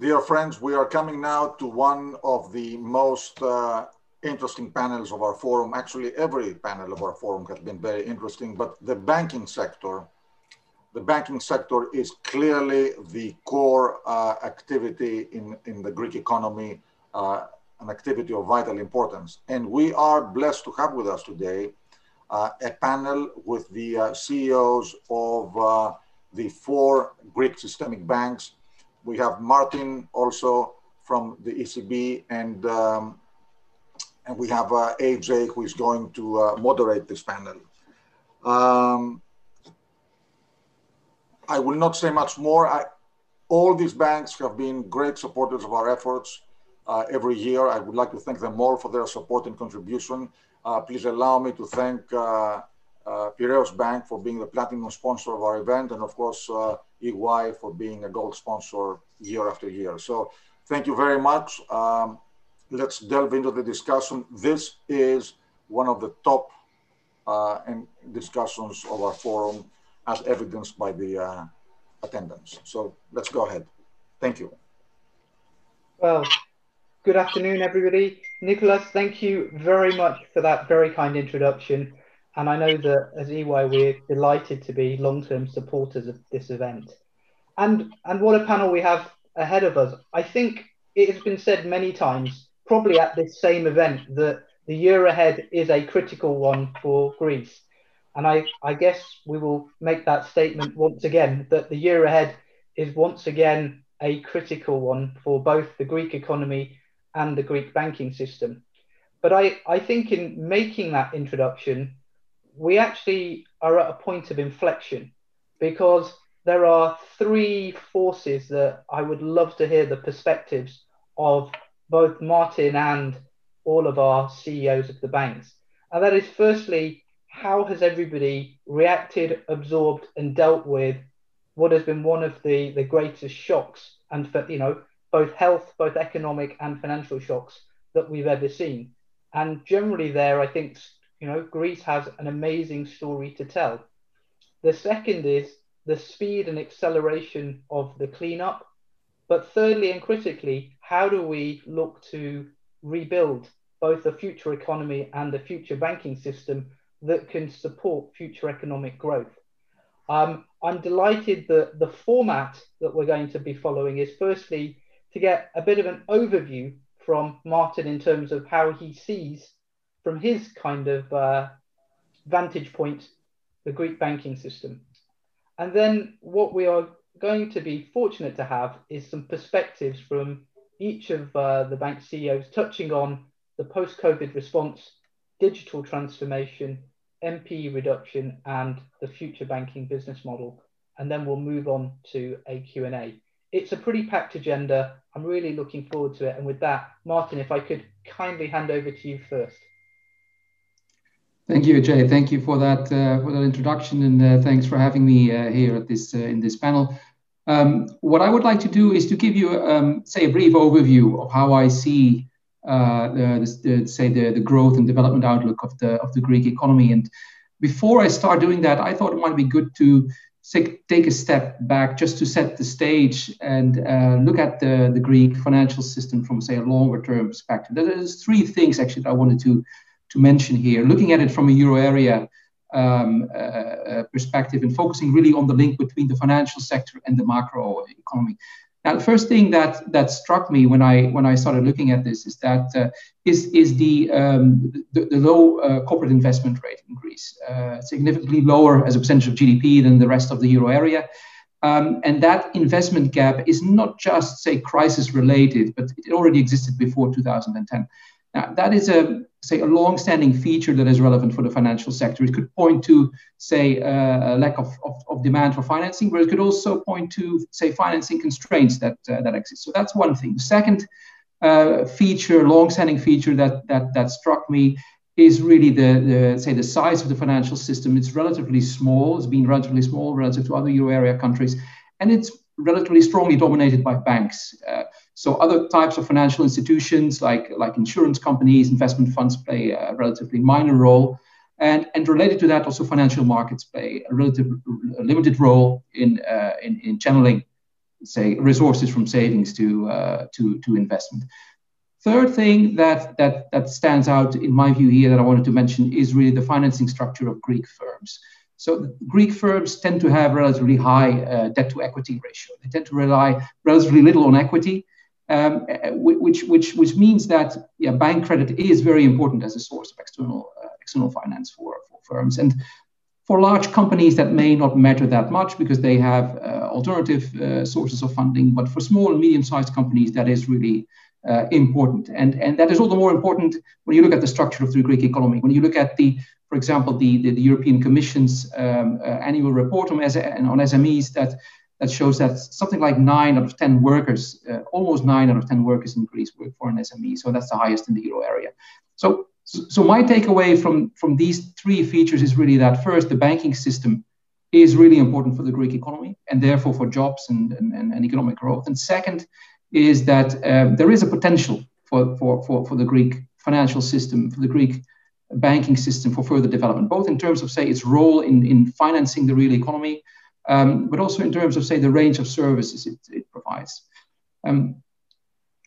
Dear friends, we are coming now to one of the most uh, interesting panels of our forum. Actually, every panel of our forum has been very interesting, but the banking sector, the banking sector is clearly the core uh, activity in, in the Greek economy, uh, an activity of vital importance. And we are blessed to have with us today uh, a panel with the uh, CEOs of uh, the four Greek systemic banks. We have Martin also from the ECB, and um, and we have uh, AJ who is going to uh, moderate this panel. Um, I will not say much more. I, all these banks have been great supporters of our efforts uh, every year. I would like to thank them all for their support and contribution. Uh, please allow me to thank uh, uh, Piraeus Bank for being the platinum sponsor of our event, and of course, EY for being a gold sponsor year after year. So thank you very much. Um, let's delve into the discussion. This is one of the top uh, discussions of our forum as evidenced by the uh, attendance. So let's go ahead. Thank you. Well, good afternoon, everybody. Nicholas, thank you very much for that very kind introduction. And I know that as EY, we're delighted to be long-term supporters of this event. And, and what a panel we have ahead of us. I think it has been said many times, probably at this same event, that the year ahead is a critical one for Greece. And I, I guess we will make that statement once again, that the year ahead is once again a critical one for both the Greek economy and the Greek banking system. But I, I think in making that introduction, we actually are at a point of inflection because there are three forces that I would love to hear the perspectives of both Martin and all of our CEOs of the banks. And that is firstly, how has everybody reacted, absorbed, and dealt with what has been one of the, the greatest shocks and for you know both health, both economic and financial shocks that we've ever seen. And generally there, I think you know, Greece has an amazing story to tell. The second is the speed and acceleration of the cleanup. But thirdly and critically, how do we look to rebuild both the future economy and the future banking system that can support future economic growth? Um, I'm delighted that the format that we're going to be following is firstly to get a bit of an overview from Martin in terms of how he sees from his kind of uh, vantage point, the Greek banking system. And then what we are going to be fortunate to have is some perspectives from each of uh, the bank CEOs touching on the post-COVID response, digital transformation, NPE reduction, and the future banking business model. And then we'll move on to a Q&A. It's a pretty packed agenda. I'm really looking forward to it. And with that, Martin, if I could kindly hand over to you first. Thank you, Jay. Thank you for that uh, for that introduction, and uh, thanks for having me uh, here at this uh, in this panel. Um, what I would like to do is to give you, um, say, a brief overview of how I see, uh, the, the, say, the, the growth and development outlook of the of the Greek economy. And before I start doing that, I thought it might be good to say, take a step back just to set the stage and uh, look at the the Greek financial system from, say, a longer term perspective. There's three things actually that I wanted to to mention here, looking at it from a euro area um, uh, uh, perspective and focusing really on the link between the financial sector and the macro economy. Now, the first thing that that struck me when I when I started looking at this is that uh, is is the, um, the, the low uh, corporate investment rate in Greece, uh, significantly lower as a percentage of GDP than the rest of the euro area, um, and that investment gap is not just say crisis related, but it already existed before 2010. Now, that is a say a long-standing feature that is relevant for the financial sector. It could point to say uh, a lack of, of, of, demand for financing, but it could also point to say financing constraints that uh, that exist. So that's one thing. The second uh, feature, long-standing feature that that that struck me is really the, the say the size of the financial system. It's relatively small. It's been relatively small relative to other euro area countries, and it's relatively strongly dominated by banks. Uh, so other types of financial institutions like, like insurance companies, investment funds play a relatively minor role. And, and related to that, also financial markets play a relative a limited role in, uh, in, in channeling say resources from savings to uh, to to investment. Third thing that that that stands out in my view here that I wanted to mention is really the financing structure of Greek firms. So Greek firms tend to have relatively high uh, debt to equity ratio. They tend to rely relatively little on equity, um, which, which, which means that yeah, bank credit is very important as a source of external, uh, external finance for, for firms. And for large companies, that may not matter that much because they have uh, alternative uh, sources of funding. But for small and medium sized companies, that is really uh, important. And, and that is all the more important when you look at the structure of the Greek economy. When you look at the, for example, the, the, the European Commission's um, uh, annual report on, on SMEs that, that shows that something like nine out of 10 workers, uh, almost nine out of 10 workers in Greece work for an SME. So that's the highest in the euro area. So so my takeaway from, from these three features is really that first, the banking system is really important for the Greek economy and therefore for jobs and, and, and economic growth. And second is that um, there is a potential for, for, for, for the Greek financial system, for the Greek banking system for further development, both in terms of, say, its role in, in financing the real economy, um, but also in terms of, say, the range of services it, it provides. Um,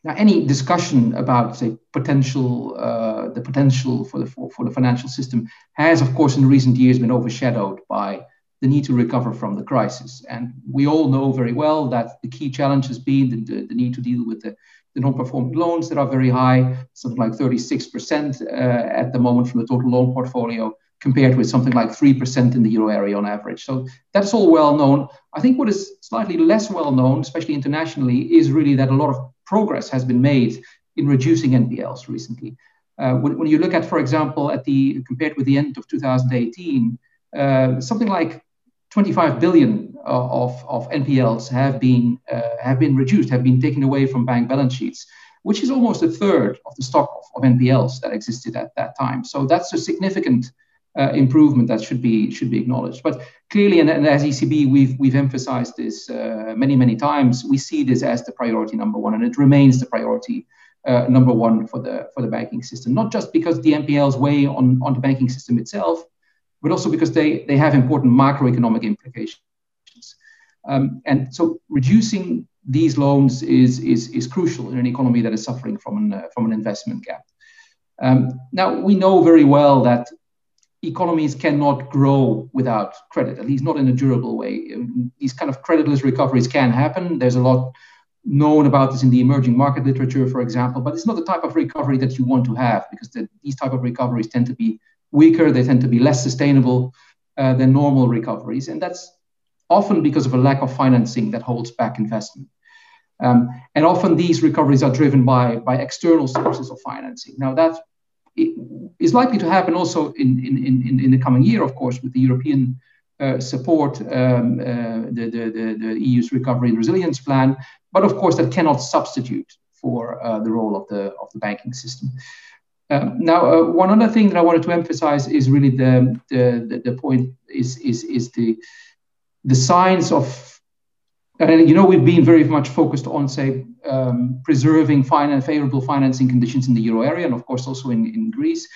now, any discussion about, say, potential, uh, the potential for the for, for, the financial system has, of course, in recent years been overshadowed by the need to recover from the crisis. And we all know very well that the key challenge has been the, the, the need to deal with the, the non-performing loans that are very high, something like 36% uh, at the moment from the total loan portfolio, compared with something like 3% in the euro area on average. So that's all well known. I think what is slightly less well known, especially internationally, is really that a lot of progress has been made in reducing NPLs recently. Uh, when, when, you look at, for example, at the compared with the end of 2018, uh, something like 25 billion of, of NPLs have been uh, have been reduced, have been taken away from bank balance sheets, which is almost a third of the stock of, of NPLs that existed at that time. So that's a significant uh, improvement that should be should be acknowledged. But clearly, and, and as ECB, we've we've emphasized this uh, many many times. We see this as the priority number one, and it remains the priority uh, number one for the for the banking system. Not just because the NPLs weigh on on the banking system itself, but also because they they have important macroeconomic implications. Um, and so reducing these loans is, is, is crucial in an economy that is suffering from an, uh, from an investment gap. Um, now, we know very well that economies cannot grow without credit, at least not in a durable way. These kind of creditless recoveries can happen. There's a lot known about this in the emerging market literature, for example, but it's not the type of recovery that you want to have because the, these type of recoveries tend to be weaker, they tend to be less sustainable uh, than normal recoveries, and that's often because of a lack of financing that holds back investment. Um, and often these recoveries are driven by, by external sources of financing. Now, that is likely to happen also in, in, in, in the coming year, of course, with the European uh, support, um, uh, the, the, the, EU's recovery and resilience plan. But of course, that cannot substitute for uh, the role of the, of the banking system. Um, now, uh, one other thing that I wanted to emphasize is really the, the, the, point is, is, is the, the signs of and you know, we've been very much focused on, say, um, preserving finance, favorable financing conditions in the euro area, and of course also in, in Greece.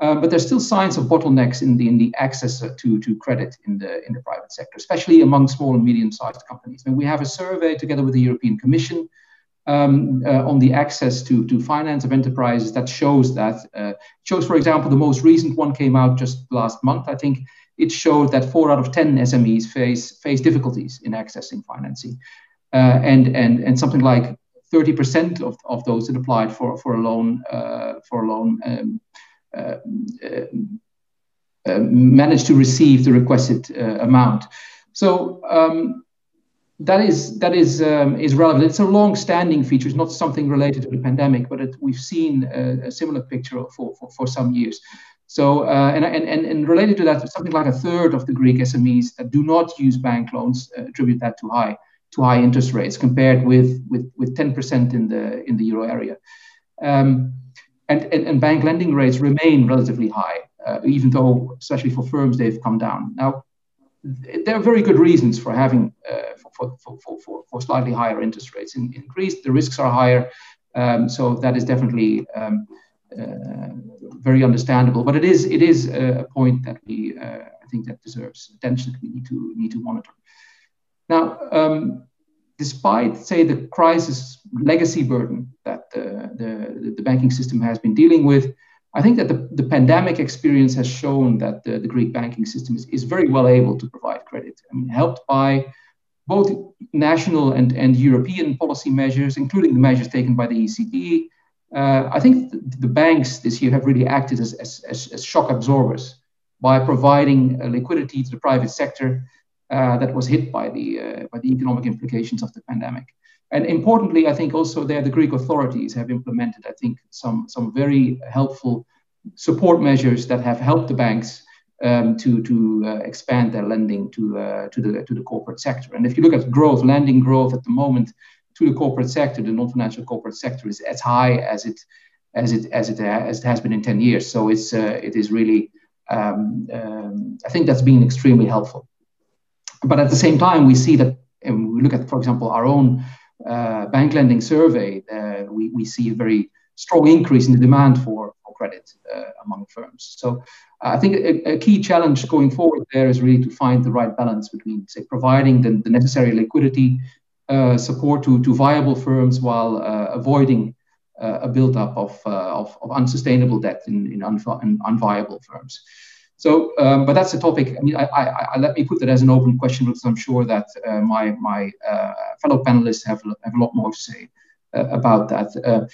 Um, but there's still signs of bottlenecks in the in the access to, to credit in the in the private sector, especially among small and medium-sized companies. And we have a survey together with the European Commission um, uh, on the access to, to finance of enterprises that shows that uh, shows, for example, the most recent one came out just last month, I think, it showed that four out of 10 SMEs face, face difficulties in accessing financing. Uh, and, and, and something like 30% of, of those that applied for, for a loan, uh, for a loan um, uh, uh, uh managed to receive the requested amount. So um, that is that is um, is relevant. It's a long-standing feature. It's not something related to the pandemic, but it, we've seen a, a, similar picture for, for, for some years. So, uh, and, and, and related to that, something like a third of the Greek SMEs that do not use bank loans uh, attribute that to high to high interest rates compared with, with, with 10% in the, in the euro area. Um, and, and, and, bank lending rates remain relatively high, uh, even though, especially for firms, they've come down. Now, there are very good reasons for having uh, for, for, for, for, slightly higher interest rates in, in Greece. The risks are higher, um, so that is definitely um, uh, very understandable. But it is it is a point that we uh, I think that deserves attention that we need to need to monitor. Now, um, despite, say, the crisis legacy burden that the, the, the, banking system has been dealing with, I think that the, the pandemic experience has shown that the, the Greek banking system is, is very well able to provide credit. I mean, helped by both national and, and European policy measures, including the measures taken by the ECB. Uh, I think the, the, banks this year have really acted as, as, as, as shock absorbers by providing uh, liquidity to the private sector uh, that was hit by the, uh, by the economic implications of the pandemic. And importantly, I think also there the Greek authorities have implemented, I think, some, some very helpful support measures that have helped the banks um, to, to uh, expand their lending to, uh, to, the, to the corporate sector. And if you look at growth, lending growth at the moment to the corporate sector, the non-financial corporate sector is as high as it as it as it, as it has been in 10 years. So it's uh, it is really um, um, I think that's been extremely helpful. But at the same time, we see that, and we look at, for example, our own uh, bank lending survey, uh, we, we see a very strong increase in the demand for, for credit uh, among firms. So uh, I think a, a, key challenge going forward there is really to find the right balance between, say, providing the, the necessary liquidity support to, to viable firms while avoiding a buildup of, of, of, unsustainable debt in, in, unvi- in unviable firms. So, um, but that's a topic. I mean, I, I, I, let me put that as an open question because I'm sure that uh, my my uh, fellow panelists have have a lot more to say uh, about that. Uh,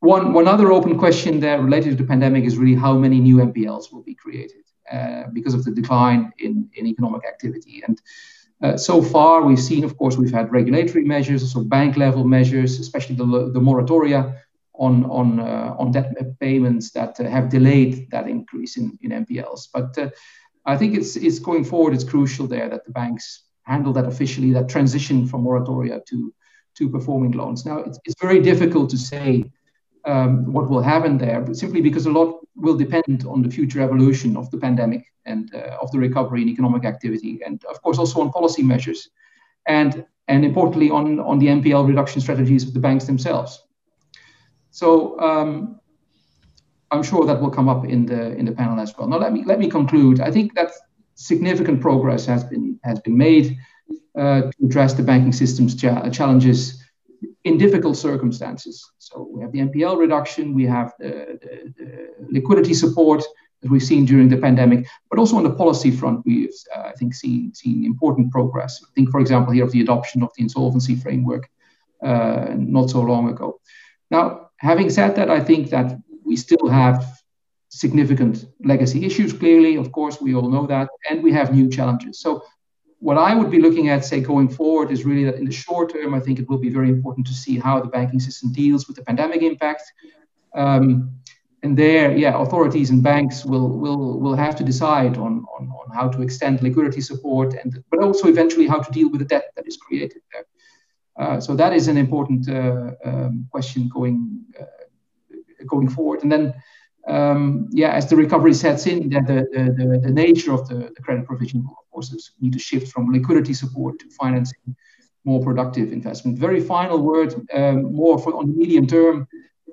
one one other open question there related to the pandemic is really how many new NPLs will be created uh, because of the decline in in economic activity and. Uh, so far, we've seen, of course, we've had regulatory measures, so bank level measures, especially the, the moratoria on on uh, on debt payments that have delayed that increase in, NPLs. But uh, I think it's it's going forward. It's crucial there that the banks handle that officially, that transition from moratoria to performing loans. Now it's, very difficult to say um, what will happen there, but simply because a lot will depend on the future evolution of the pandemic and uh, of the recovery in economic activity, and of course also on policy measures, and and importantly on on the NPL reduction strategies of the banks themselves. So um, I'm sure that will come up in the in the panel as well. Now let me let me conclude. I think that significant progress has been has been made uh, to address the banking system's cha- challenges in difficult circumstances. So we have the NPL reduction, we have the, the, the, liquidity support that we've seen during the pandemic, but also on the policy front, we've uh, I think seen seen important progress. I think, for example, here of the adoption of the insolvency framework uh, not so long ago. Now, having said that, I think that we still have significant legacy issues, clearly. Of course, we all know that. And we have new challenges. So, what I would be looking at, say, going forward is really that in the short term, I think it will be very important to see how the banking system deals with the pandemic impact. Um, and there, yeah, authorities and banks will will will have to decide on, on, on how to extend liquidity support, and but also eventually how to deal with the debt that is created there. Uh, so that is an important uh, um, question going uh, going forward. And then, um, yeah, as the recovery sets in, the, the, the, the nature of the, the, credit provision will, of course, need to shift from liquidity support to financing more productive investment. Very final word, um, more for on the medium term,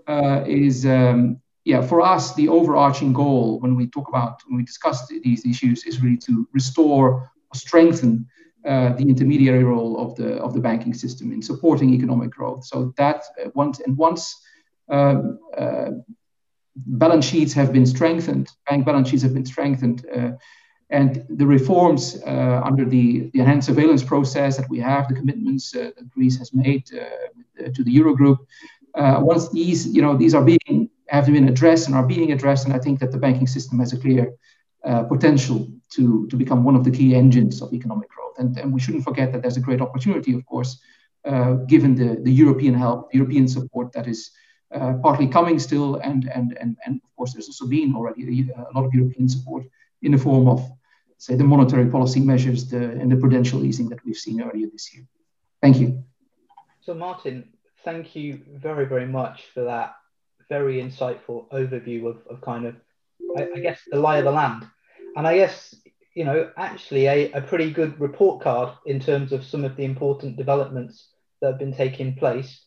uh, is um, yeah, for us, the overarching goal when we talk about, when we discuss these issues is really to restore or strengthen uh, the intermediary role of the of the banking system in supporting economic growth. So that uh, once and once um, uh, balance sheets have been strengthened, bank balance sheets have been strengthened, uh, and the reforms uh, under the, the enhanced surveillance process that we have, the commitments that Greece has made to the Eurogroup, once these you know these are being have been addressed and are being addressed, and I think that the banking system has a clear potential to, to become one of the key engines of economic growth. And, and we shouldn't forget that there's a great opportunity, of course, uh, given the, the European help, European support that is uh, partly coming still. And, and, and, and of course, there's also been already a, lot of European support in the form of, say, the monetary policy measures the, and the prudential easing that we've seen earlier this year. Thank you. So, Martin, thank you very, very much for that very insightful overview of, of kind of, I, I guess, the lie of the land. And I guess you know, actually a, a pretty good report card in terms of some of the important developments that have been taking place,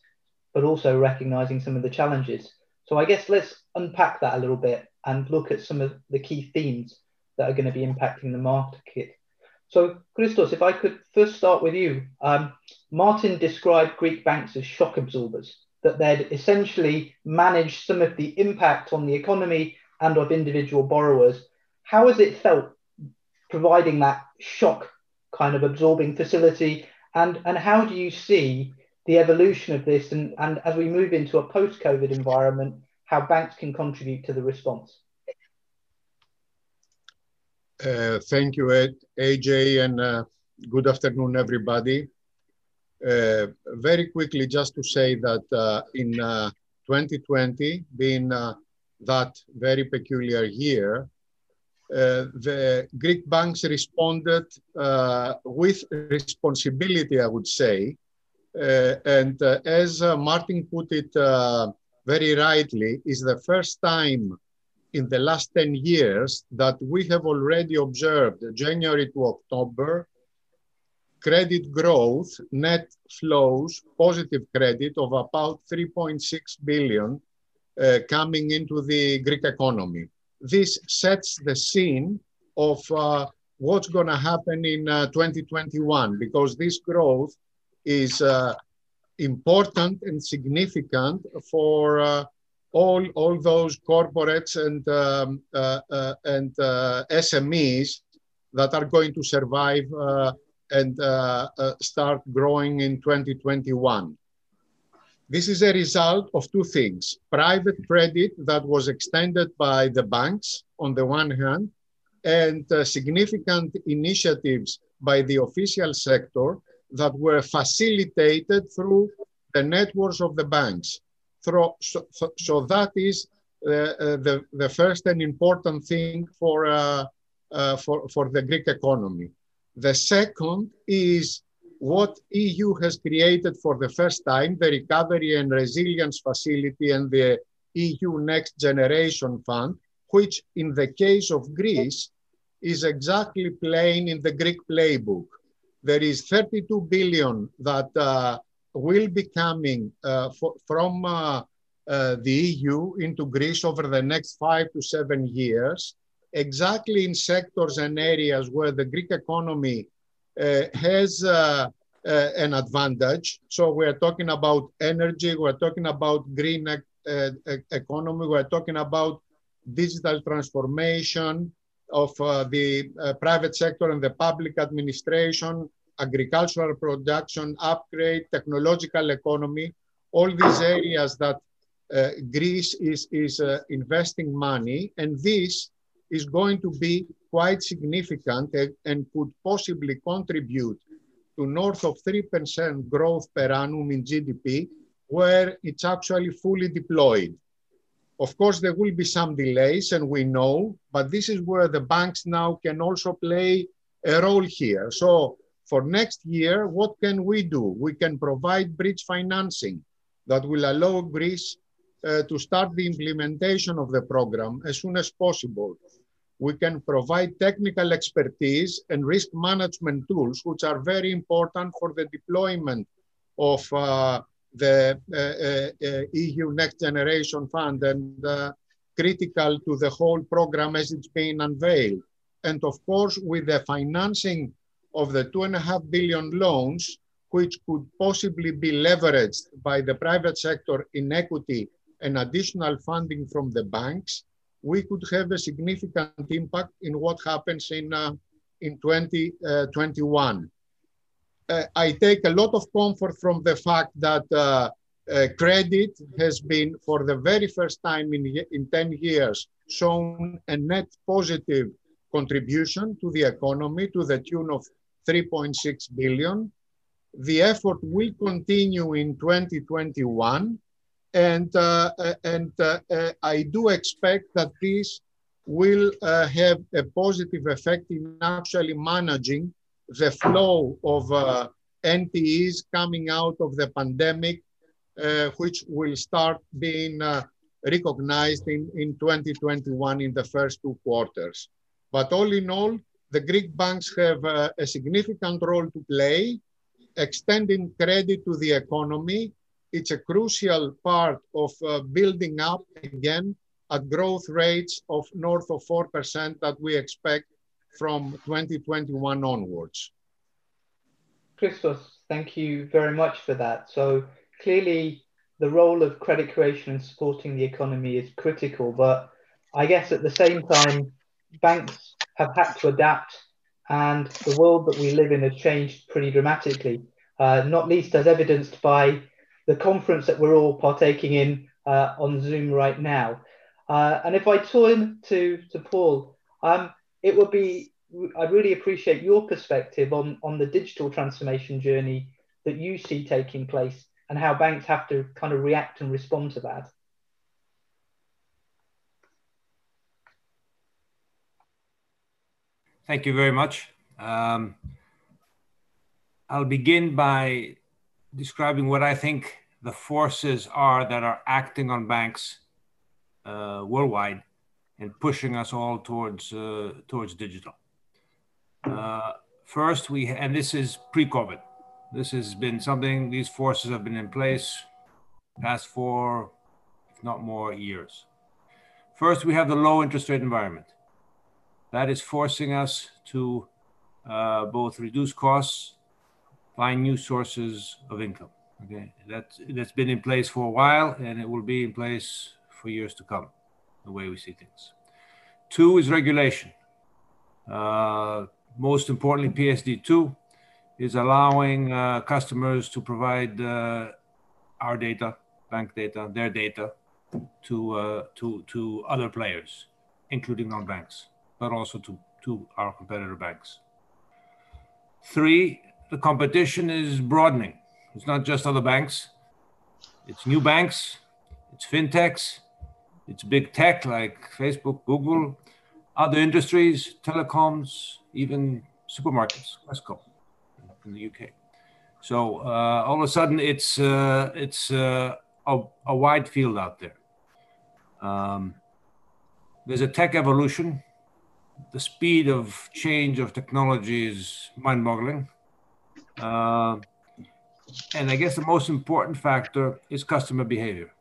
but also recognizing some of the challenges. So I guess let's unpack that a little bit and look at some of the key themes that are going to be impacting the market. So Christos, if I could first start with you, um, Martin described Greek banks as shock absorbers, that they'd essentially managed some of the impact on the economy and of individual borrowers. How has it felt providing that shock kind of absorbing facility? And, and how do you see the evolution of this and, and as we move into a post COVID environment, how banks can contribute to the response? Uh, thank you, AJ, and uh, good afternoon, everybody. Uh, very quickly, just to say that uh, in 2020, uh, being uh, that very peculiar year, Uh, the Greek banks responded uh, with responsibility, I would say. Uh, and as Martin put it very rightly, is the first time in the last 10 years that we have already observed January to October credit growth, net flows, positive credit of about 3.6 billion uh, coming into the Greek economy. This sets the scene of uh, what's going to happen in uh, 2021 because this growth is uh, important and significant for uh, all, all those corporates and, um, uh, uh, and SMEs that are going to survive and start growing in 2021. This is a result of two things. Private credit that was extended by the banks on the one hand, and uh, significant initiatives by the official sector that were facilitated through the networks of the banks. So, so, so that is uh, uh, the, the first and important thing for, uh, uh, for, for the Greek economy. The second is what EU has created for the first time, the Recovery and Resilience Facility and the EU Next Generation Fund, which in the case of Greece is exactly playing in the Greek playbook. There is 32 billion that uh, will be coming uh, for, from uh, uh, the EU into Greece over the next five to seven years, exactly in sectors and areas where the Greek economy has uh, uh, an advantage. So we're talking about energy, we're talking about green economy, we're talking about digital transformation of the private sector and the public administration, agricultural production, upgrade, technological economy, all these areas that uh, Greece is, is uh, investing money, and this is going to be quite significant and, could possibly contribute to north of 3% growth per annum in GDP, where it's actually fully deployed. Of course, there will be some delays, and we know, but this is where the banks now can also play a role here. So for next year, what can we do? We can provide bridge financing that will allow Greece uh, to start the implementation of the program as soon as possible. We can provide technical expertise and risk management tools, which are very important for the deployment of uh, the uh, uh, uh EU Next Generation Fund and uh, critical to the whole program as it's being unveiled. And of course, with the financing of the two and a half billion loans, which could possibly be leveraged by the private sector in equity and additional funding from the banks, we could have a significant impact in what happens in, uh, in 2021. Uh, uh, I take a lot of comfort from the fact that uh, uh, credit has been, for the very first time in, in 10 years, shown a net positive contribution to the economy to the tune of 3.6 billion. The effort will continue in 2021. And, uh, uh, and uh, uh, I do expect that this will uh, have a positive effect in actually managing the flow of uh, NPEs coming out of the pandemic, which will start being recognized in, in 2021 in the first two quarters. But all in all, the Greek banks have uh, a significant role to play, extending credit to the economy. It's a crucial part of uh, building up again at growth rates of north of 4% that we expect from 2021 onwards. Christos, Thank you very much for that. So clearly, the role of credit creation and supporting the economy is critical, but I guess at the same time, banks have had to adapt, and the world that we live in has changed pretty dramatically, uh, not least as evidenced by the conference that we're all partaking in uh, on Zoom right now. Uh, and if I turn to, to Paul, um, it would be, I'd really appreciate your perspective on, on the digital transformation journey that you see taking place and how banks have to kind of react and respond to that. Thank you very much. Um, I'll begin by describing what I think the forces are that are acting on banks uh, worldwide and pushing us all towards uh, towards digital. Uh, first, we and this is pre-COVID. This has been something. These forces have been in place past four, if not more, years. First, we have the low interest rate environment. That is forcing us to uh, both reduce costs, find new sources of income. Okay, that's that's been in place for a while, and it will be in place for years to come. The way we see things. Two is regulation. Uh, most importantly, PSD2 is allowing uh, customers to provide uh, our data, bank data, their data, to uh, to to other players, including non-banks, but also to to our competitor banks. Three, the competition is broadening. It's not just other banks. It's new banks, it's fintechs, it's big tech like Facebook, Google, other industries, telecoms, even supermarkets, Tesco in the UK. So uh, all of a sudden, it's uh, it's uh, a, a, wide field out there. Um, there's a tech evolution. The speed of change of technology is mind-boggling. Uh, and I guess the most important factor is customer behavior.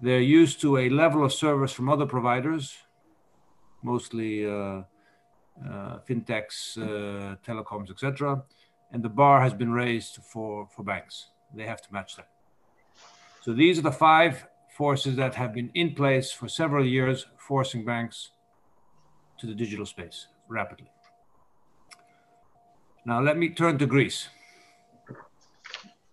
They're used to a level of service from other providers, mostly uh, uh, fintechs, uh, telecoms, etc. And the bar has been raised for, for banks. They have to match that. So these are the five forces that have been in place for several years, forcing banks to the digital space rapidly. Now let me turn to Greece.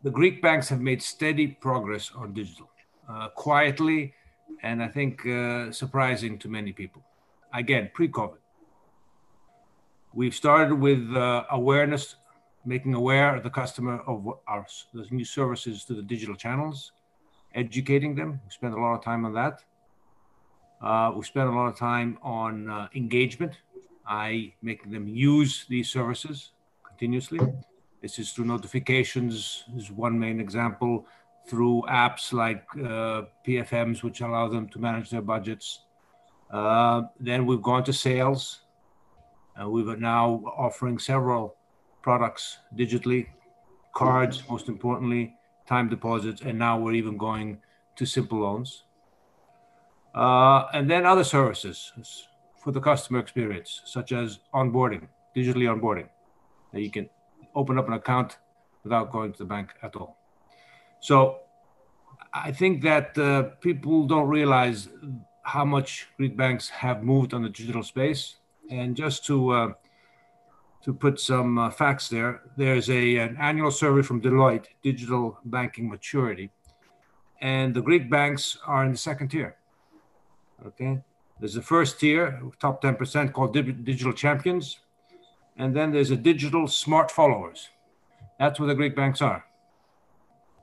The Greek banks have made steady progress on digital uh, quietly, and I think uh, surprising to many people. Again, pre-COVID, we've started with uh, awareness, making aware the customer of our new services to the digital channels, educating them. We spend a lot of time on that. Uh, we spend a lot of time on uh, engagement, i.e., making them use these services continuously. This is through notifications, is one main example through apps like uh, PFMs, which allow them to manage their budgets. Uh, then we've gone to sales. Uh, we're now offering several products digitally, cards, most importantly, time deposits, and now we're even going to simple loans. Uh, and then other services for the customer experience, such as onboarding, digitally onboarding, that you can open up an account without going to the bank at all. So I think that uh, people don't realize how much Greek banks have moved on the digital space. And just to uh, to put some uh, facts there, there's a an annual survey from Deloitte, Digital Banking Maturity, and the Greek banks are in the second tier. Okay, there's the first tier, top 10% called Digital Champions, and then there's a Digital Smart Followers. That's where the Greek banks are.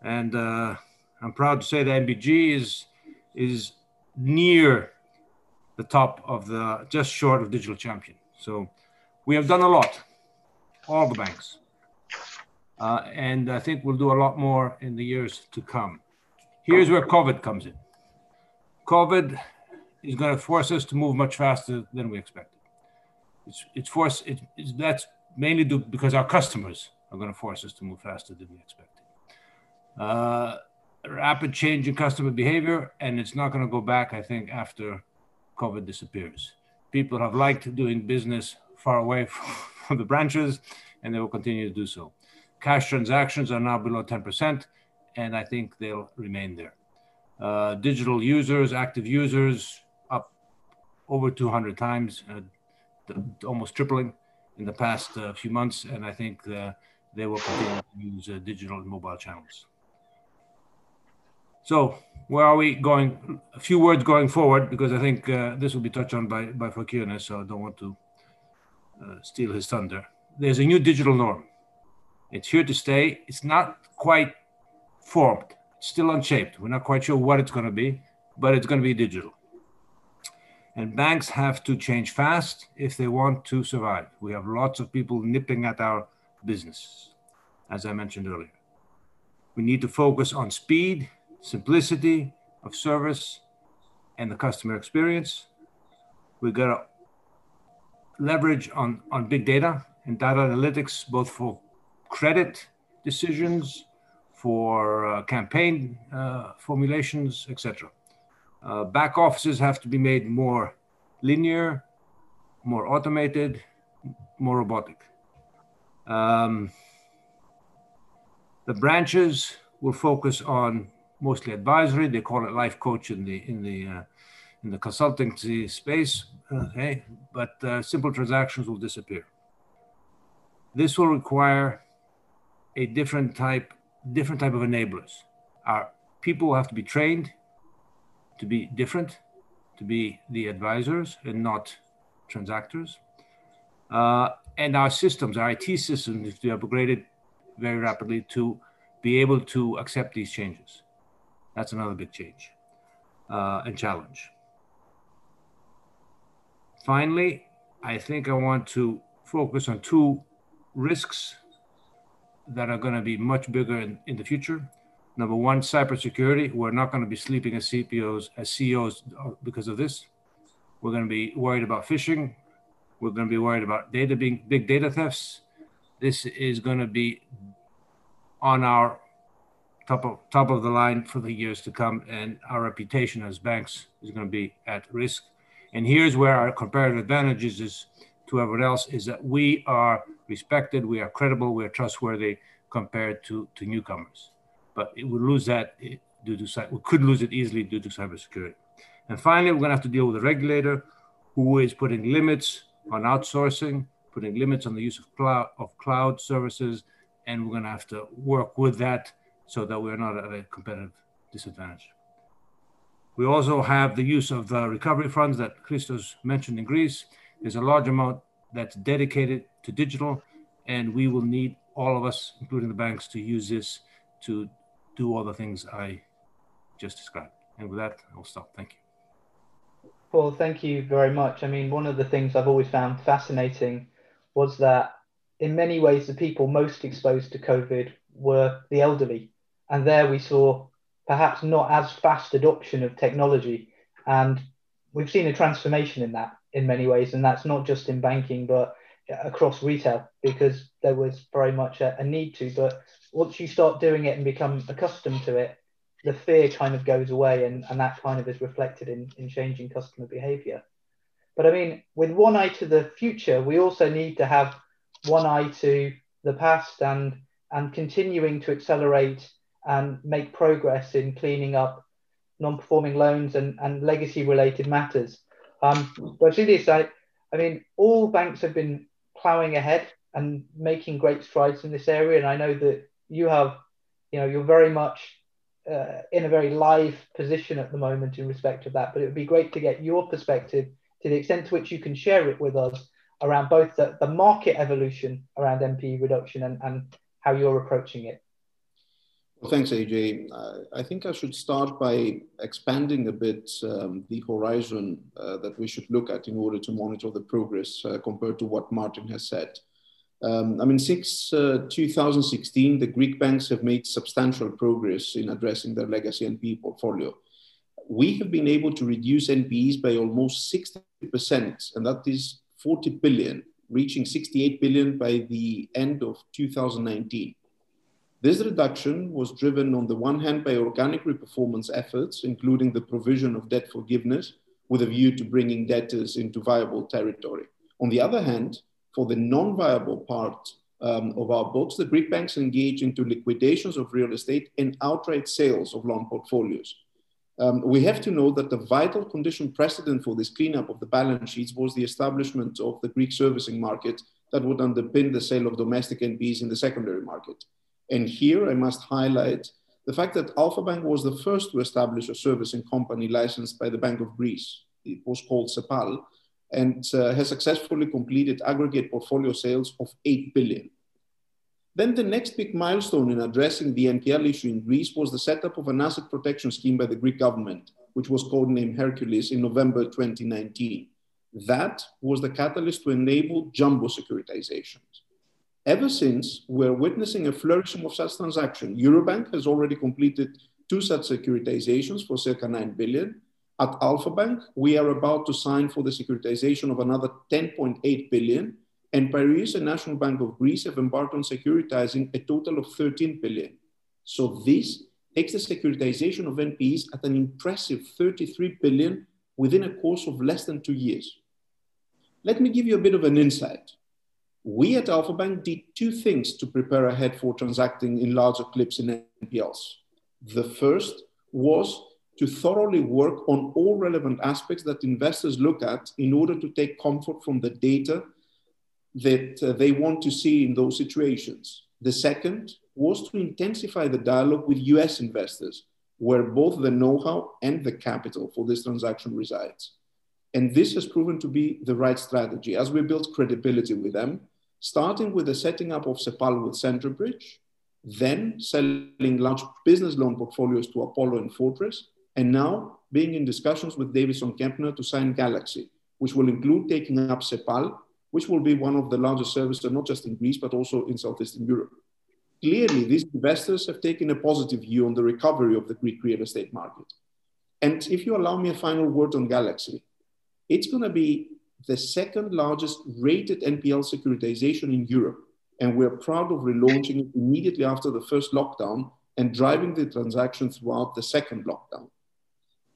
And uh, I'm proud to say that NBG is is near the top of the just short of digital champion. So we have done a lot, all the banks. Uh, and I think we'll do a lot more in the years to come. Here's where COVID comes in. COVID is going to force us to move much faster than we expected. It's, it's force, it, it's, that's mainly due because our customers are going to force us to move faster than we expected uh, rapid change in customer behavior, and it's not going to go back, I think, after COVID disappears. People have liked doing business far away from the branches, and they will continue to do so. cash transactions are now below 10%, and I think they'll remain there. Uh, digital users, active users, up over 200 times, uh, almost tripling in the past uh, few months, and I think uh, they will continue to use uh, digital and mobile channels. So where are we going? A few words going forward, because I think uh, this will be touched on by, by Fokione, so I don't want to uh, steal his thunder. There's a new digital norm. It's here to stay. It's not quite formed. It's still unshaped. We're not quite sure what it's going to be, but it's going to be digital. And banks have to change fast if they want to survive. We have lots of people nipping at our business, as I mentioned earlier. We need to focus on speed simplicity of service and the customer experience. We've got to leverage on, on big data and data analytics, both for credit decisions, for uh, campaign uh, formulations, etc. Uh, back offices have to be made more linear, more automated, more robotic. Um, the branches will focus on mostly advisory. They call it life coach in the in the uh, in the consultancy space. Okay, but uh, simple transactions will disappear. This will require a different type different type of enablers. Our people will have to be trained to be different, to be the advisors and not transactors. Uh, and our systems, our IT systems, need to be upgraded very rapidly to be able to accept these changes. That's another big change uh, and challenge. Finally, I think I want to focus on two risks that are going to be much bigger in, in the future. Number one, cybersecurity. We're not going to be sleeping as CPOs, as CEOs because of this. We're going to be worried about phishing. We're going to be worried about data being big data thefts. This is going to be on our top of top of the line for the years to come, and our reputation as banks is going to be at risk. And here's where our comparative advantages is to everyone else is that we are respected, we are credible, we are trustworthy compared to to newcomers. But it would lose that due to we could lose it easily due to cybersecurity. And finally, we're going to have to deal with the regulator who is putting limits on outsourcing, putting limits on the use of cloud of cloud services, and we're going to have to work with that so that we're not at a competitive disadvantage. We also have the use of the recovery funds that Christos mentioned in Greece. There's a large amount that's dedicated to digital, and we will need all of us, including the banks, to use this to do all the things I just described. And with that, I'll stop. Thank you. Paul, thank you very much. I mean, one of the things I've always found fascinating was that in many ways, the people most exposed to COVID were the elderly. And there we saw perhaps not as fast adoption of technology. And we've seen a transformation in that in many ways. And that's not just in banking, but across retail, because there was very much a, a need to. But once you start doing it and become accustomed to it, the fear kind of goes away and, and that kind of is reflected in, in changing customer behavior. But I mean, with one eye to the future, we also need to have one eye to the past and and continuing to accelerate and make progress in cleaning up non-performing loans and, and legacy related matters. Um, but Vassilios, I, I mean, all banks have been ploughing ahead and making great strides in this area. And I know that you have, you know, you're very much uh, in a very live position at the moment in respect of that. But it would be great to get your perspective to the extent to which you can share it with us around both the, the market evolution around NPE reduction and, and how you're approaching it. Well, thanks, AJ. Uh, I think I should start by expanding a bit um, the horizon uh, that we should look at in order to monitor the progress uh, compared to what Martin has said. Um, I mean, since uh, 2016, the Greek banks have made substantial progress in addressing their legacy NPE portfolio. We have been able to reduce NPEs by almost 60%, and that is 40 billion, reaching 68 billion by the end of 2019. This reduction was driven on the one hand by organic reperformance efforts, including the provision of debt forgiveness with a view to bringing debtors into viable territory. On the other hand, for the non-viable part um, of our books, the Greek banks engage into liquidations of real estate and outright sales of loan portfolios. Um, we have to know that the vital condition precedent for this cleanup of the balance sheets was the establishment of the Greek servicing market that would underpin the sale of domestic NPEs in the secondary market. And here I must highlight the fact that Alpha Bank was the first to establish a servicing company licensed by the Bank of Greece. It was called CEPAL and uh, has successfully completed aggregate portfolio sales of 8 billion. Then the next big milestone in addressing the NPL issue in Greece was the setup of an asset protection scheme by the Greek government, which was codenamed Hercules in November 2019. That was the catalyst to enable jumbo securitizations. Ever since, we're witnessing a flourishing of such transactions. Eurobank has already completed two such securitizations for circa 9 billion. At Alpha Bank, we are about to sign for the securitization of another 10.8 billion. And Piraeus and National Bank of Greece have embarked on securitizing a total of 13 billion. So this takes the securitization of NPEs at an impressive 33 billion within a course of less than two years. Let me give you a bit of an insight. We at Alpha Bank did two things to prepare ahead for transacting in larger clips in NPLs. The first was to thoroughly work on all relevant aspects that investors look at in order to take comfort from the data that uh, they want to see in those situations. The second was to intensify the dialogue with US investors, where both the know how and the capital for this transaction resides. And this has proven to be the right strategy as we build credibility with them, starting with the setting up of CEPAL with Centerbridge, then selling large business loan portfolios to Apollo and Fortress, and now being in discussions with Davidson Kempner to sign Galaxy, which will include taking up CEPAL, which will be one of the largest services, not just in Greece, but also in Southeastern Europe. Clearly, these investors have taken a positive view on the recovery of the Greek real estate market. And if you allow me a final word on Galaxy, it's going to be the second largest rated NPL securitization in Europe. And we're proud of relaunching it immediately after the first lockdown and driving the transaction throughout the second lockdown.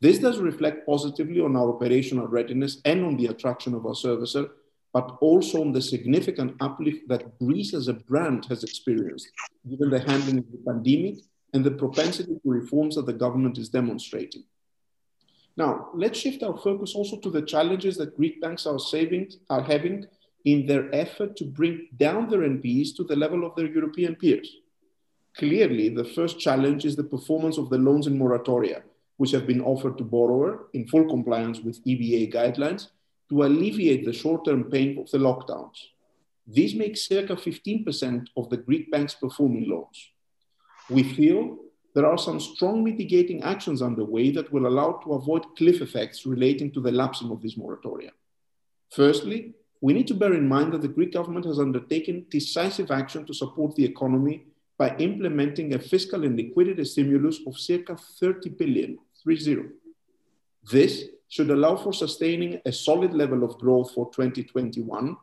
This does reflect positively on our operational readiness and on the attraction of our servicer, but also on the significant uplift that Greece as a brand has experienced, given the handling of the pandemic and the propensity to reforms that the government is demonstrating. Now, let's shift our focus also to the challenges that Greek banks are, saving, are having in their effort to bring down their NPEs to the level of their European peers. Clearly, the first challenge is the performance of the loans in moratoria, which have been offered to borrower in full compliance with EBA guidelines to alleviate the short-term pain of the lockdowns. This makes circa 15% of the Greek banks' performing loans. We feel there are some strong mitigating actions underway that will allow to avoid cliff effects relating to the lapsing of this moratoria. Firstly, we need to bear in mind that the Greek government has undertaken decisive action to support the economy by implementing a fiscal and liquidity stimulus of circa 30 billion, 30. This should allow for sustaining a solid level of growth for 2021,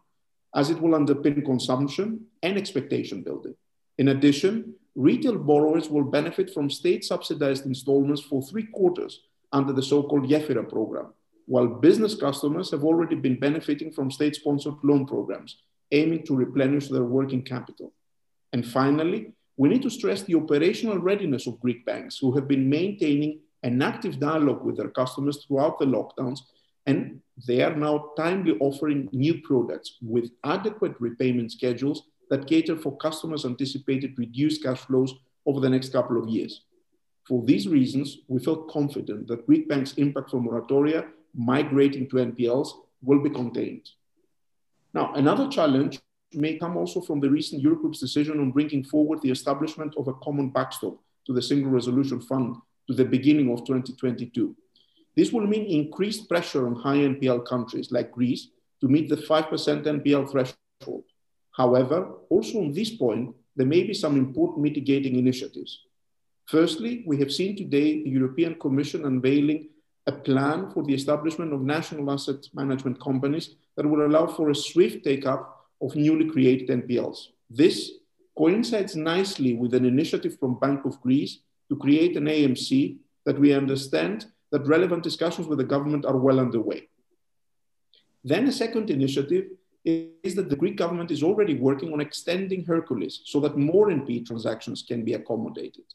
as it will underpin consumption and expectation building. In addition, retail borrowers will benefit from state subsidized installments for three quarters under the so called Gefyra program, while business customers have already been benefiting from state sponsored loan programs aiming to replenish their working capital. And finally, we need to stress the operational readiness of Greek banks who have been maintaining an active dialogue with their customers throughout the lockdowns, and they are now timely offering new products with adequate repayment schedules that cater for customers' anticipated reduced cash flows over the next couple of years. For these reasons, we feel confident that Greek banks' impact from moratoria migrating to NPLs will be contained. Now, another challenge may come also from the recent Eurogroup's decision on bringing forward the establishment of a common backstop to the Single Resolution Fund to the beginning of 2022. This will mean increased pressure on high NPL countries like Greece to meet the 5% NPL threshold. However, also on this point, there may be some important mitigating initiatives. Firstly, we have seen today the European Commission unveiling a plan for the establishment of national asset management companies that will allow for a swift take up of newly created NPLs. This coincides nicely with an initiative from Bank of Greece to create an AMC that we understand that relevant discussions with the government are well underway. Then a second initiative is that the Greek government is already working on extending Hercules so that more NPE transactions can be accommodated.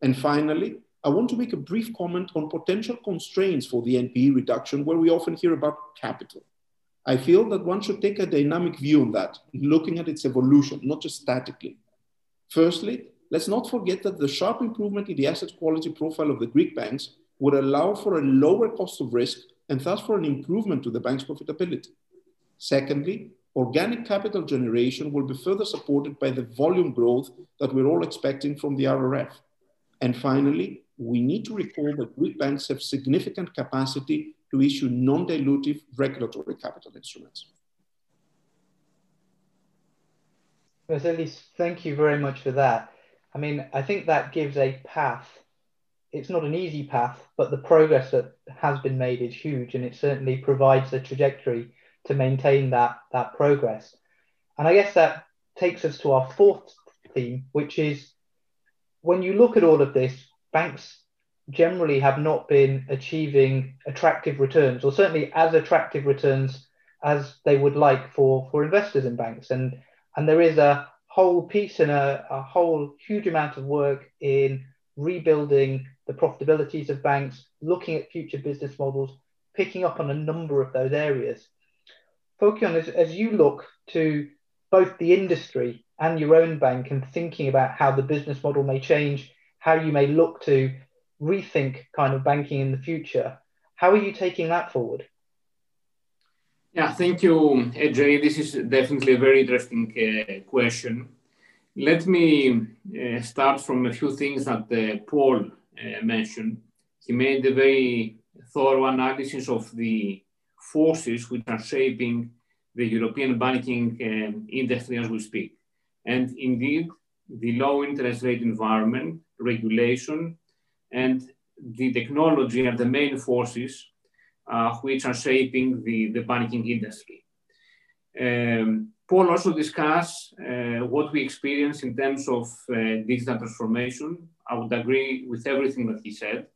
And finally, I want to make a brief comment on potential constraints for the NPE reduction where we often hear about capital. I feel that one should take a dynamic view on that, looking at its evolution, not just statically. Firstly, let's not forget that the sharp improvement in the asset quality profile of the Greek banks would allow for a lower cost of risk and thus for an improvement to the bank's profitability. Secondly, organic capital generation will be further supported by the volume growth that we're all expecting from the RRF. And finally, we need to recall that Greek banks have significant capacity to issue non-dilutive regulatory capital instruments. Vasilis, thank you very much for that. I mean, I think that gives a path. It's not an easy path, but the progress that has been made is huge, and it certainly provides a trajectory to maintain that that progress. And I guess that takes us to our fourth theme, which is when you look at all of this, banks generally have not been achieving attractive returns, or certainly as attractive returns as they would like for, for investors in banks. And, and there is a whole piece and a, a whole huge amount of work in rebuilding the profitabilities of banks, looking at future business models, picking up on a number of those areas. Fokion, as, as you look to both the industry and your own bank and thinking about how the business model may change, how you may look to rethink kind of banking in the future, how are you taking that forward? Yeah, thank you, Ajay. This is definitely a very interesting uh, question. Let me uh, start from a few things that uh, Paul uh, mentioned. He made a very thorough analysis of the forces which are shaping the European banking um, industry as we speak. And indeed, the low interest rate environment, regulation, and the technology are the main forces uh, which are shaping the, the banking industry. Um, Paul also discussed uh, what we experience in terms of uh, digital transformation. I would agree with everything that he said.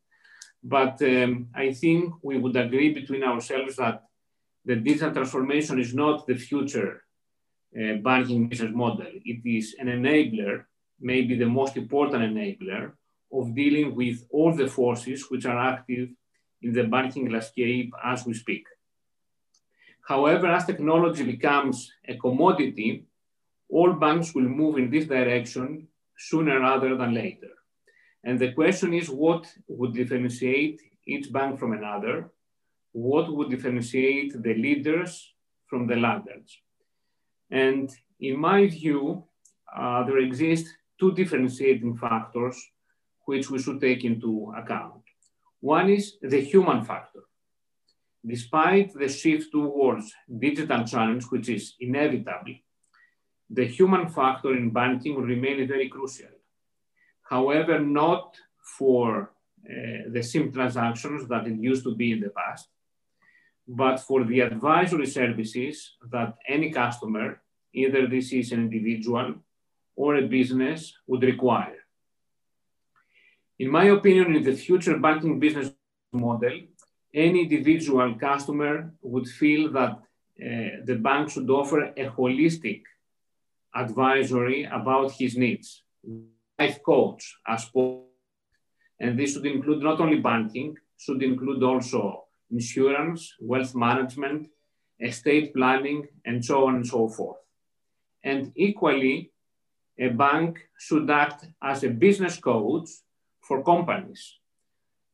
But um, I think we would agree between ourselves that the digital transformation is not the future uh, banking business model. It is an enabler, maybe the most important enabler of dealing with all the forces which are active in the banking landscape as we speak. However, as technology becomes a commodity, all banks will move in this direction sooner rather than later. And the question is what would differentiate each bank from another? What would differentiate the leaders from the laggards? And in my view, uh, there exist two differentiating factors which we should take into account. One is the human factor. Despite the shift towards digital channels, which is inevitable, the human factor in banking will remain very crucial. However, not for uh, the SIM transactions that it used to be in the past, but for the advisory services that any customer, either this is an individual or a business, would require. In my opinion, in the future banking business model, any individual customer would feel that uh, the bank should offer a holistic advisory about his needs life coach as well. And this should include not only banking, should include also insurance, wealth management, estate planning, and so on and so forth. And equally, a bank should act as a business coach for companies,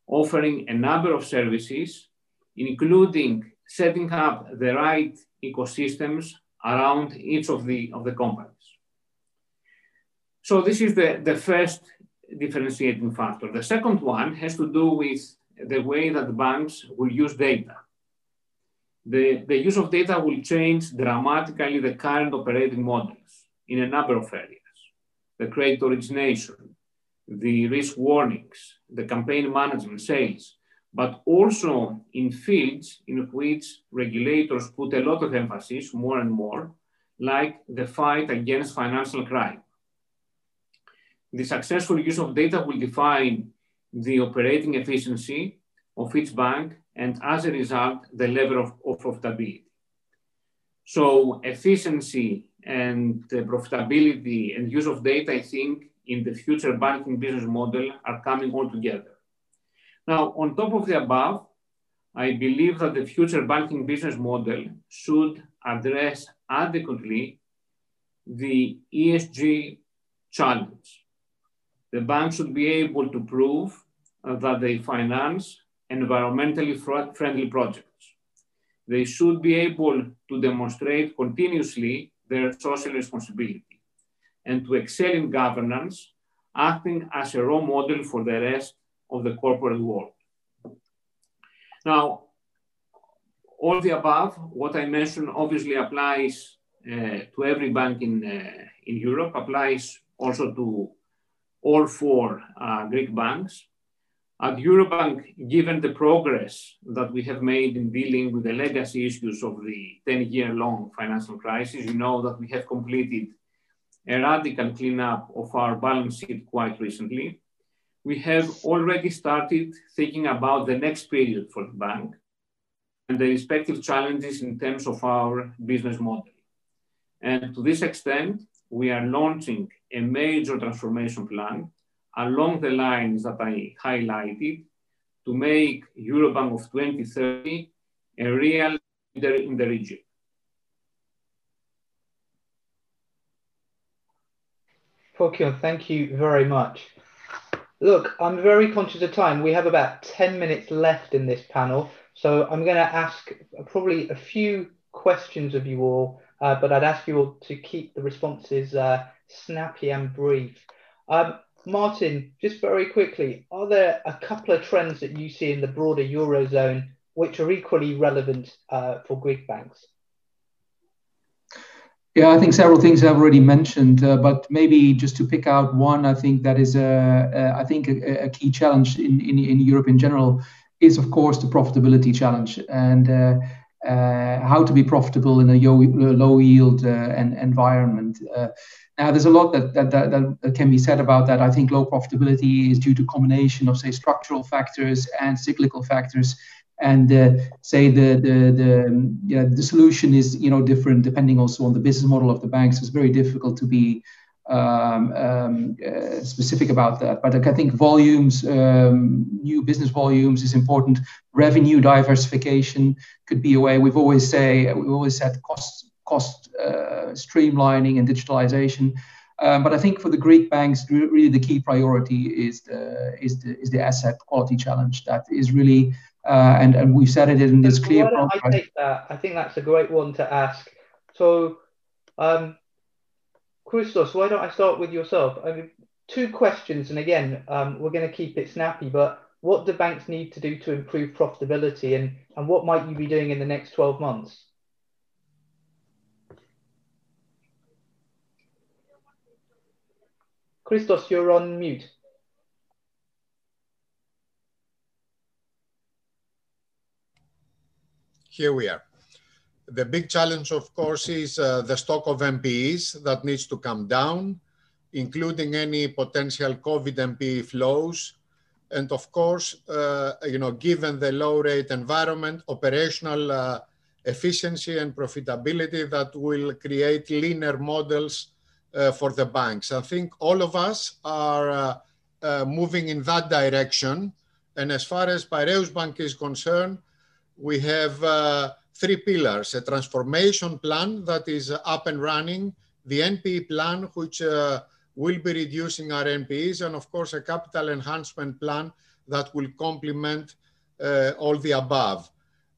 offering a number of services, including setting up the right ecosystems around each of the, of the companies. So this is the, the first differentiating factor. The second one has to do with the way that banks will use data. The, the use of data will change dramatically the current operating models in a number of areas. The credit origination, the risk warnings, the campaign management, sales, but also in fields in which regulators put a lot of emphasis more and more, like the fight against financial crime the successful use of data will define the operating efficiency of each bank and as a result, the level of, of profitability. So efficiency and profitability and use of data, I think, in the future banking business model are coming all together. Now, on top of the above, I believe that the future banking business model should address adequately the ESG challenge. The bank should be able to prove that they finance environmentally friendly projects. They should be able to demonstrate continuously their social responsibility and to excel in governance, acting as a role model for the rest of the corporate world. Now, all the above, what I mentioned obviously applies uh, to every bank in, uh, in Europe, applies also to all four uh, Greek banks. At Eurobank, given the progress that we have made in dealing with the legacy issues of the 10-year-long financial crisis, you know that we have completed a radical cleanup of our balance sheet quite recently. We have already started thinking about the next period for the bank and the respective challenges in terms of our business model. And to this extent, we are launching a major transformation plan along the lines that I highlighted to make Eurobank of 2030 a real leader in the region. Fokion, thank you very much. Look, I'm very conscious of time. We have about 10 minutes left in this panel. So I'm going to ask probably a few questions of you all, uh, but I'd ask you all to keep the responses uh, snappy and brief. Um, Martin, just very quickly, are there a couple of trends that you see in the broader Eurozone which are equally relevant uh, for Greek banks? Yeah, I think several things I've already mentioned, uh, but maybe just to pick out one, I think that is a, a I think a, a, key challenge in, in, in Europe in general is of course the profitability challenge and uh, uh, how to be profitable in a low yield uh, environment. Now, there's a lot that, that, that, that, can be said about that. I think low profitability is due to combination of, say, structural factors and cyclical factors and uh, say the the the, yeah, the solution is you know different depending also on the business model of the banks. It's very difficult to be um, um, uh, specific about that. But I think volumes, um, new business volumes is important. Revenue diversification could be a way. We've always say we've always said cost cost uh, streamlining and digitalization. Um, but I think for the Greek banks, really the key priority is the is the is the asset quality challenge. That is really uh, and and we've said it in this so clear. I take that? I think that's a great one to ask. So, um, Christos, why don't I start with yourself? I mean, two questions, and again, um, we're going to keep it snappy. But what do banks need to do to improve profitability, and and what might you be doing in the next twelve months? Christos, you're on mute. here we are. The big challenge, of course, is uh, the stock of NPEs that needs to come down, including any potential COVID NPE flows. And of course, uh, you know, given the low rate environment, operational uh, efficiency and profitability that will create leaner models for the banks. I think all of us are uh, uh, moving in that direction. And as far as Piraeus Bank is concerned, we have uh, three pillars, a transformation plan that is up and running, the NPE plan, which uh, will be reducing our NPEs, and of course, a capital enhancement plan that will complement uh, all the above.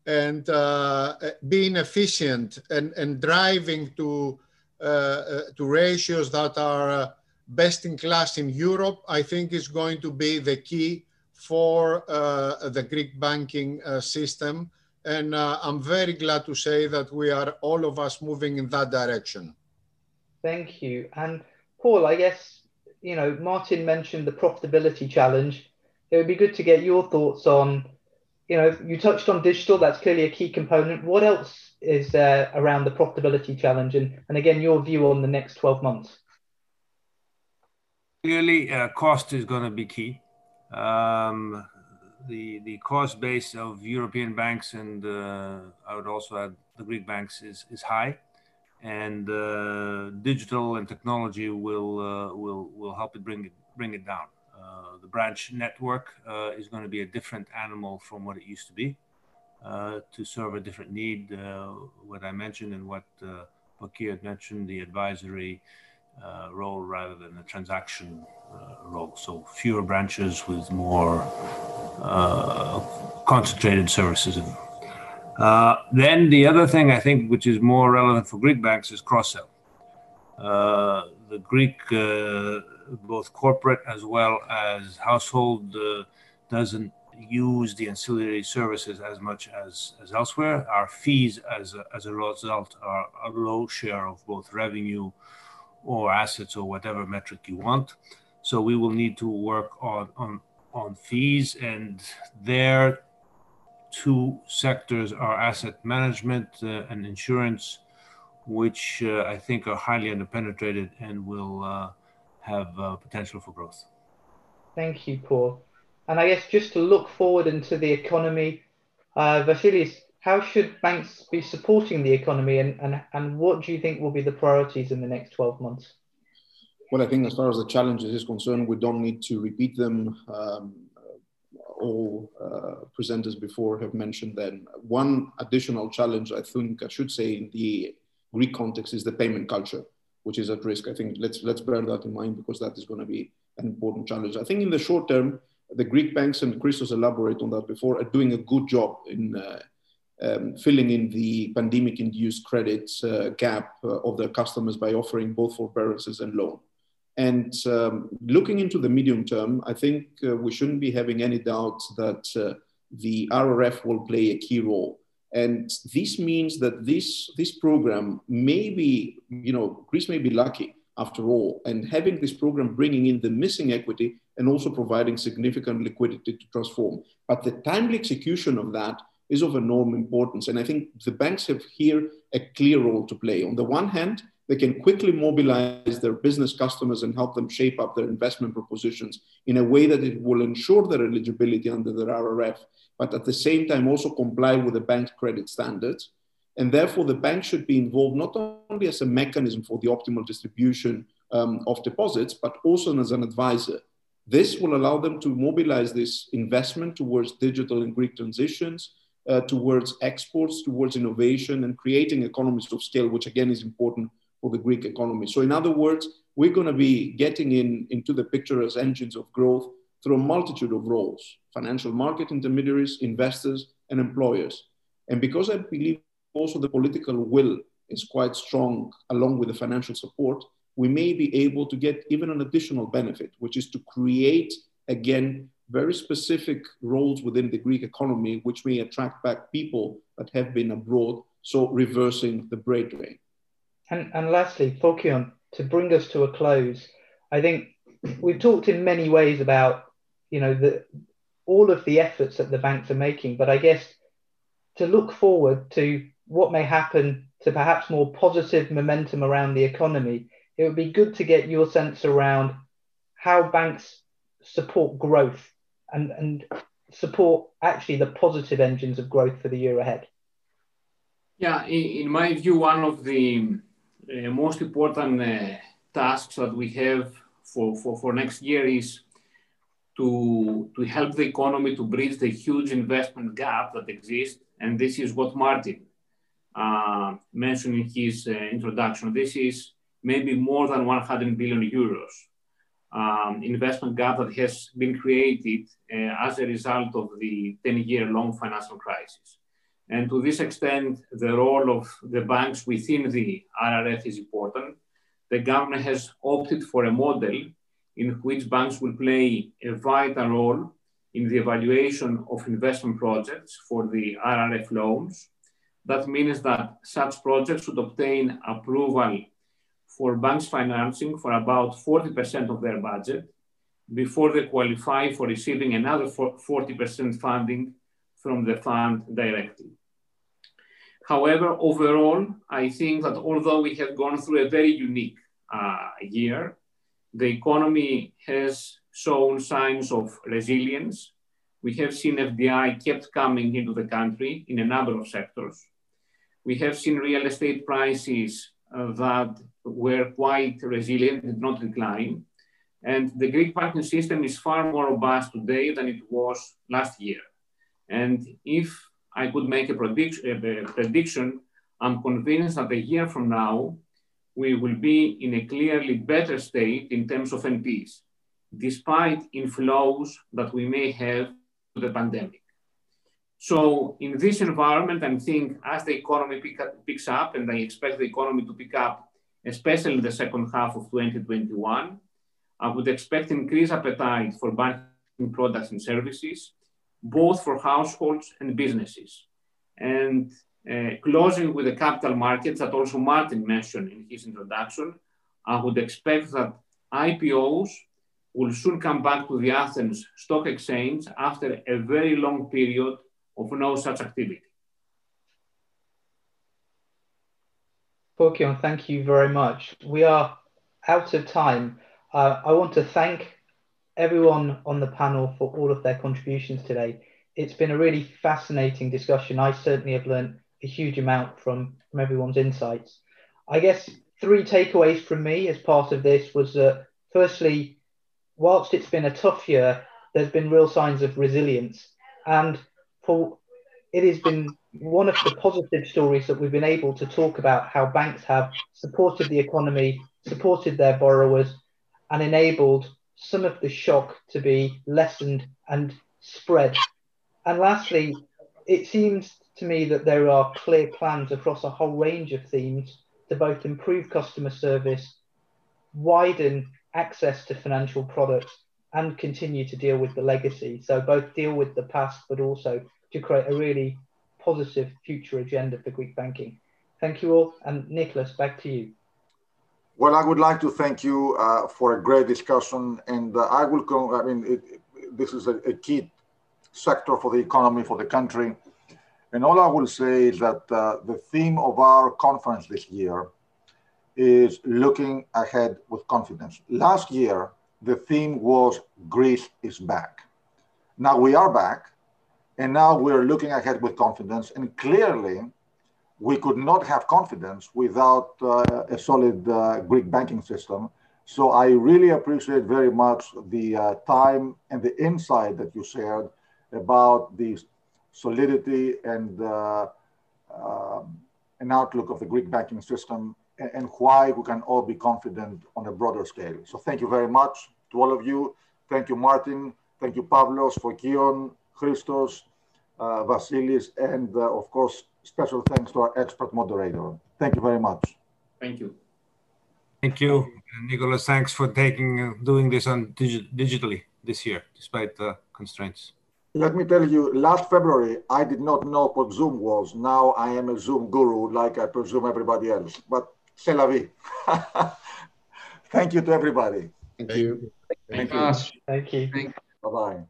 And uh, being efficient and, and driving to, uh, uh, to ratios that are best in class in Europe, I think is going to be the key for uh, the Greek banking uh, system. And uh, I'm very glad to say that we are all of us moving in that direction. Thank you. And Paul, I guess, you know, Martin mentioned the profitability challenge. It would be good to get your thoughts on, you know, you touched on digital, that's clearly a key component. What else is there around the profitability challenge? And, and again, your view on the next 12 months. Clearly, uh, cost is going to be key um, the the cost base of European banks and uh, I would also add the Greek banks is, is high, and uh, digital and technology will, uh, will, will help it bring it, bring it down. Uh, the branch network uh, is going to be a different animal from what it used to be to serve a different need, what I mentioned and what uh, Bakir had mentioned, the advisory uh, role rather than the transaction uh, role. So fewer branches with more uh, concentrated services. Uh, then the other thing I think which is more relevant for Greek banks is cross-sell. Uh, the Greek, uh, both corporate as well as household, doesn't use the ancillary services as much as, as elsewhere. Our fees, as a, as a result, are a low share of both revenue or assets or whatever metric you want. So we will need to work on, on, on fees and there two sectors are asset management uh, and insurance, which uh, I think are highly underpenetrated and will uh, have uh, potential for growth. Thank you, Paul. And I guess just to look forward into the economy, uh, Vasilis, how should banks be supporting the economy and, and, and what do you think will be the priorities in the next 12 months? Well, I think as far as the challenges is concerned, we don't need to repeat them. Um, all uh, presenters before have mentioned them. One additional challenge, I think I should say, in the Greek context is the payment culture, which is at risk. I think let's let's bear that in mind because that is going to be an important challenge. I think in the short term, the Greek banks and Christos elaborate on that before are doing a good job in uh, um, filling in the pandemic-induced credit uh, gap uh, of their customers by offering both forbearances and loan. And um, looking into the medium term, I think uh, we shouldn't be having any doubt that uh, the RRF will play a key role. And this means that this, this program may be, you know, Greece may be lucky after all. And having this program bringing in the missing equity and also providing significant liquidity to transform. But the timely execution of that is of enormous importance. And I think the banks have here a clear role to play. On the one hand, they can quickly mobilize their business customers and help them shape up their investment propositions in a way that it will ensure their eligibility under their RRF, but at the same time also comply with the bank's credit standards. And therefore, the bank should be involved not only as a mechanism for the optimal distribution um, of deposits, but also as an advisor. This will allow them to mobilize this investment towards digital and Greek transitions, uh, towards exports, towards innovation, and creating economies of scale, which again is important for the Greek economy. So, in other words, we're going to be getting in, into the picture as engines of growth through a multitude of roles financial market intermediaries, investors, and employers. And because I believe also the political will is quite strong along with the financial support, we may be able to get even an additional benefit, which is to create, again, very specific roles within the Greek economy, which may attract back people that have been abroad, so reversing the brain drain. And, and lastly, Fokion, to bring us to a close, I think we've talked in many ways about, you know, the, all of the efforts that the banks are making, but I guess to look forward to what may happen to perhaps more positive momentum around the economy, it would be good to get your sense around how banks support growth and, and support actually the positive engines of growth for the year ahead. Yeah, in, my view, one of the uh, most important uh, tasks that we have for, for, for next year is to, to help the economy to bridge the huge investment gap that exists. And this is what Martin uh, mentioned in his uh, introduction. This is maybe more than 100 billion euros um, investment gap that has been created uh, as a result of the 10 year long financial crisis. And to this extent, the role of the banks within the RRF is important. The government has opted for a model in which banks will play a vital role in the evaluation of investment projects for the RRF loans. That means that such projects should obtain approval for banks financing for about 40% of their budget before they qualify for receiving another 40% funding from the fund directly. However, overall, I think that although we have gone through a very unique uh, year, the economy has shown signs of resilience. We have seen FDI kept coming into the country in a number of sectors. We have seen real estate prices uh, that were quite resilient, did not decline. And the Greek banking system is far more robust today than it was last year. And if I could make a prediction, a prediction, I'm convinced that a year from now, we will be in a clearly better state in terms of NPs, despite inflows that we may have to the pandemic. So in this environment, I think as the economy pick up, picks up, and I expect the economy to pick up, especially in the second half of 2021, I would expect increased appetite for banking products and services, both for households and businesses. And uh, closing with the capital markets that also Martin mentioned in his introduction, I would expect that IPOs will soon come back to the Athens Stock Exchange after a very long period of no such activity. Fokion, thank you very much. We are out of time. Uh, I want to thank everyone on the panel for all of their contributions today. It's been a really fascinating discussion. I certainly have learned a huge amount from, from everyone's insights. I guess three takeaways from me as part of this was that firstly, whilst it's been a tough year, there's been real signs of resilience. And for it has been one of the positive stories that we've been able to talk about how banks have supported the economy, supported their borrowers, and enabled some of the shock to be lessened and spread. And lastly, it seems to me that there are clear plans across a whole range of themes to both improve customer service, widen access to financial products, and continue to deal with the legacy. So, both deal with the past, but also to create a really positive future agenda for Greek banking. Thank you all. And Nicholas, back to you. Well, I would like to thank you uh, for a great discussion, and uh, I will. Come, I mean, it, this is a, a, key sector for the economy for the country, and all I will say is that uh, the theme of our conference this year is looking ahead with confidence. Last year, the theme was Greece is back. Now we are back, and now we're looking ahead with confidence, and clearly we could not have confidence without uh, a solid uh, Greek banking system. So I really appreciate very much the uh, time and the insight that you shared about the solidity and uh, um, an outlook of the Greek banking system and, and, why we can all be confident on a broader scale. So thank you very much to all of you. Thank you, Martin. Thank you, Pavlos, Fokion, Christos, uh, Vasilis, and uh, of course, special thanks to our expert moderator. Thank you very much. Thank you. Thank you, Nicholas. Thanks for taking uh, doing this on digi digitally this year, despite the constraints. Let me tell you, last February, I did not know what Zoom was. Now I am a Zoom guru, like I presume everybody else. But c'est la vie. Thank you to everybody. Thank you. Thank you. Thank you. Bye-bye.